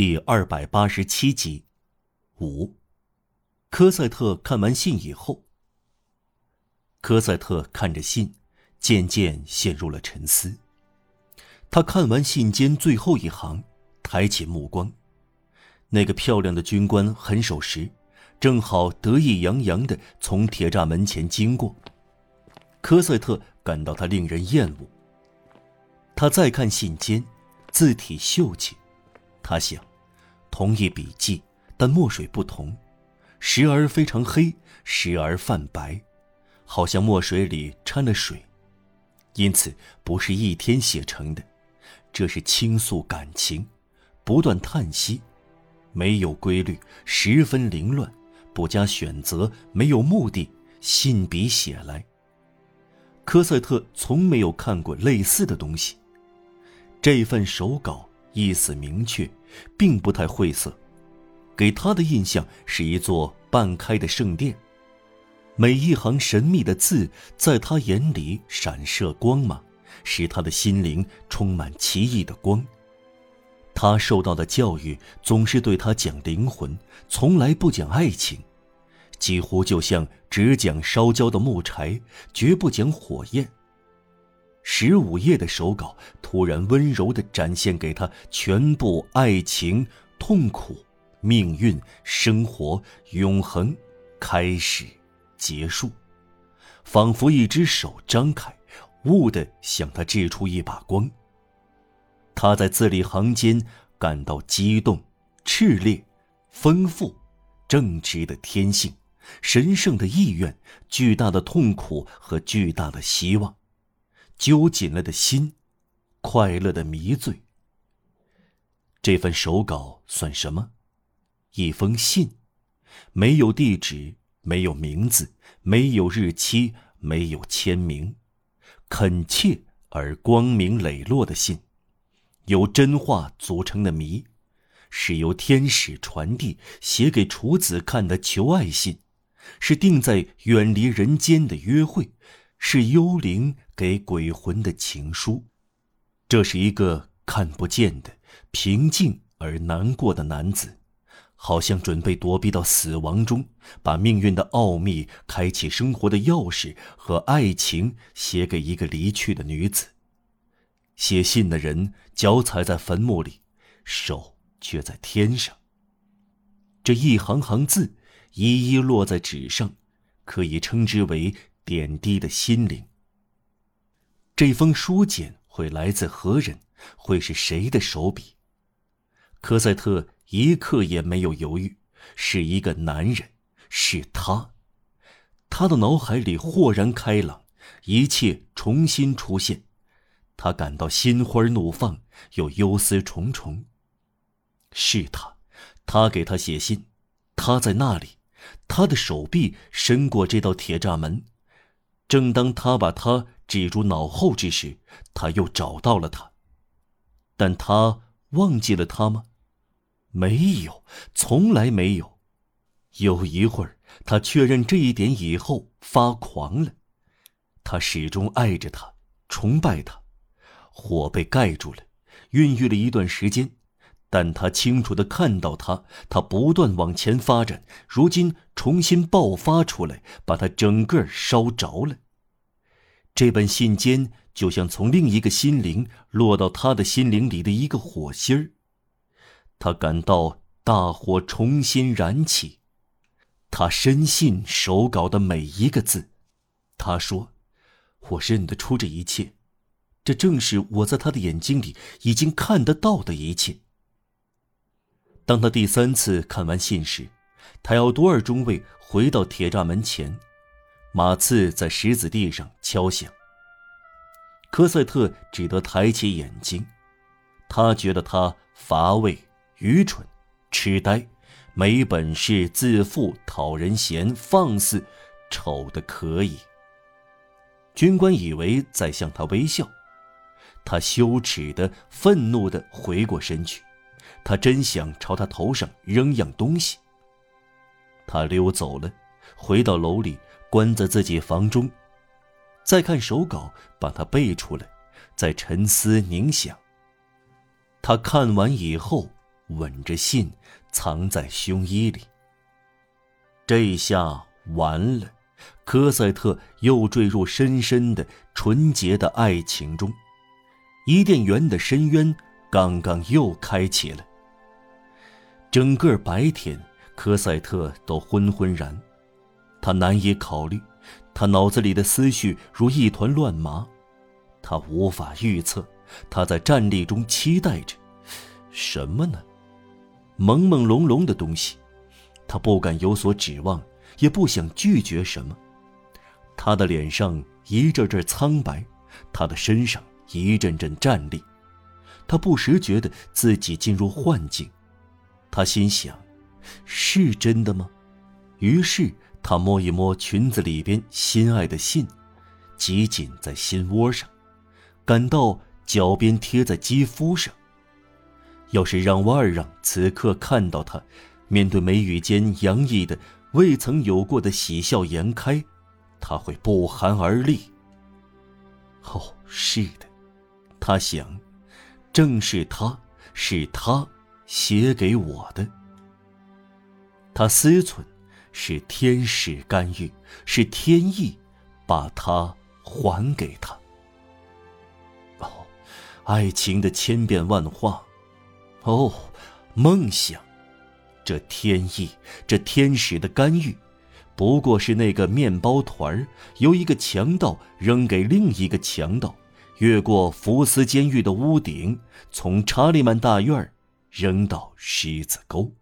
第二百八十七集，五。科赛特看完信以后，科赛特看着信，渐渐陷入了沉思。他看完信笺最后一行，抬起目光，那个漂亮的军官很守时，正好得意洋洋的从铁栅门前经过。科赛特感到他令人厌恶。他再看信笺，字体秀气。他想，同一笔记，但墨水不同，时而非常黑，时而泛白，好像墨水里掺了水，因此不是一天写成的。这是倾诉感情，不断叹息，没有规律，十分凌乱，不加选择，没有目的，信笔写来。科赛特从没有看过类似的东西，这份手稿。意思明确，并不太晦涩，给他的印象是一座半开的圣殿。每一行神秘的字在他眼里闪射光芒，使他的心灵充满奇异的光。他受到的教育总是对他讲灵魂，从来不讲爱情，几乎就像只讲烧焦的木柴，绝不讲火焰。十五页的手稿突然温柔地展现给他全部爱情、痛苦、命运、生活、永恒、开始、结束，仿佛一只手张开，兀地向他掷出一把光。他在字里行间感到激动、炽烈、丰富、正直的天性、神圣的意愿、巨大的痛苦和巨大的希望。揪紧了的心，快乐的迷醉。这份手稿算什么？一封信，没有地址，没有名字，没有日期，没有签名，恳切而光明磊落的信，由真话组成的谜，是由天使传递写给处子看的求爱信，是定在远离人间的约会。是幽灵给鬼魂的情书，这是一个看不见的、平静而难过的男子，好像准备躲避到死亡中，把命运的奥秘、开启生活的钥匙和爱情写给一个离去的女子。写信的人脚踩在坟墓里，手却在天上。这一行行字，一一落在纸上，可以称之为。点滴的心灵。这封书简会来自何人？会是谁的手笔？科赛特一刻也没有犹豫，是一个男人，是他。他的脑海里豁然开朗，一切重新出现。他感到心花怒放，又忧思重重。是他，他给他写信，他在那里，他的手臂伸过这道铁栅门。正当他把他指住脑后之时，他又找到了他。但他忘记了他吗？没有，从来没有。有一会儿，他确认这一点以后发狂了。他始终爱着他，崇拜他。火被盖住了，孕育了一段时间。但他清楚的看到他，他不断往前发展，如今重新爆发出来，把他整个烧着了。这本信笺就像从另一个心灵落到他的心灵里的一个火星儿，他感到大火重新燃起，他深信手稿的每一个字。他说：“我认得出这一切，这正是我在他的眼睛里已经看得到的一切。”当他第三次看完信时，泰奥多尔中尉回到铁栅门前，马刺在石子地上敲响。科赛特只得抬起眼睛，他觉得他乏味、愚蠢、痴呆、没本事、自负、讨人嫌、放肆、丑的可以。军官以为在向他微笑，他羞耻的、愤怒的回过身去。他真想朝他头上扔样东西。他溜走了，回到楼里，关在自己房中，再看手稿，把它背出来，再沉思凝想。他看完以后，吻着信，藏在胸衣里。这下完了，科赛特又坠入深深的、纯洁的爱情中，伊甸园的深渊刚刚又开启了。整个白天，科赛特都昏昏然，他难以考虑，他脑子里的思绪如一团乱麻，他无法预测，他在战栗中期待着什么呢？朦朦胧胧的东西，他不敢有所指望，也不想拒绝什么。他的脸上一阵阵苍白，他的身上一阵阵战栗，他不时觉得自己进入幻境。他心想：“是真的吗？”于是他摸一摸裙子里边心爱的信，挤紧在心窝上，感到脚边贴在肌肤上。要是让万让此刻看到他，面对眉宇间洋溢的未曾有过的喜笑颜开，他会不寒而栗。哦，是的，他想，正是他，是他。写给我的，他思忖，是天使干预，是天意，把他还给他。哦，爱情的千变万化，哦，梦想，这天意，这天使的干预，不过是那个面包团儿由一个强盗扔给另一个强盗，越过福斯监狱的屋顶，从查理曼大院儿。扔到狮子沟。